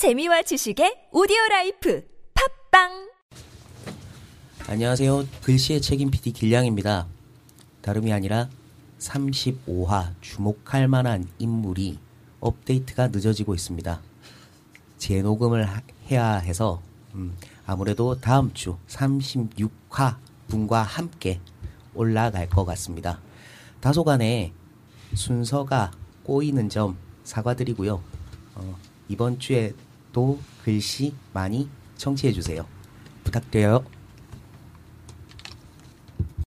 재미와 지식의 오디오 라이프 팟빵 안녕하세요. 글씨의 책임 PD 길량입니다. 다름이 아니라 35화 주목할 만한 인물이 업데이트가 늦어지고 있습니다. 재녹음을 하- 해야 해서 음, 아무래도 다음 주 36화 분과 함께 올라갈 것 같습니다. 다소간에 순서가 꼬이는 점 사과드리고요. 어, 이번 주에 도 글씨 많이 청취해 주세요. 부탁드려요.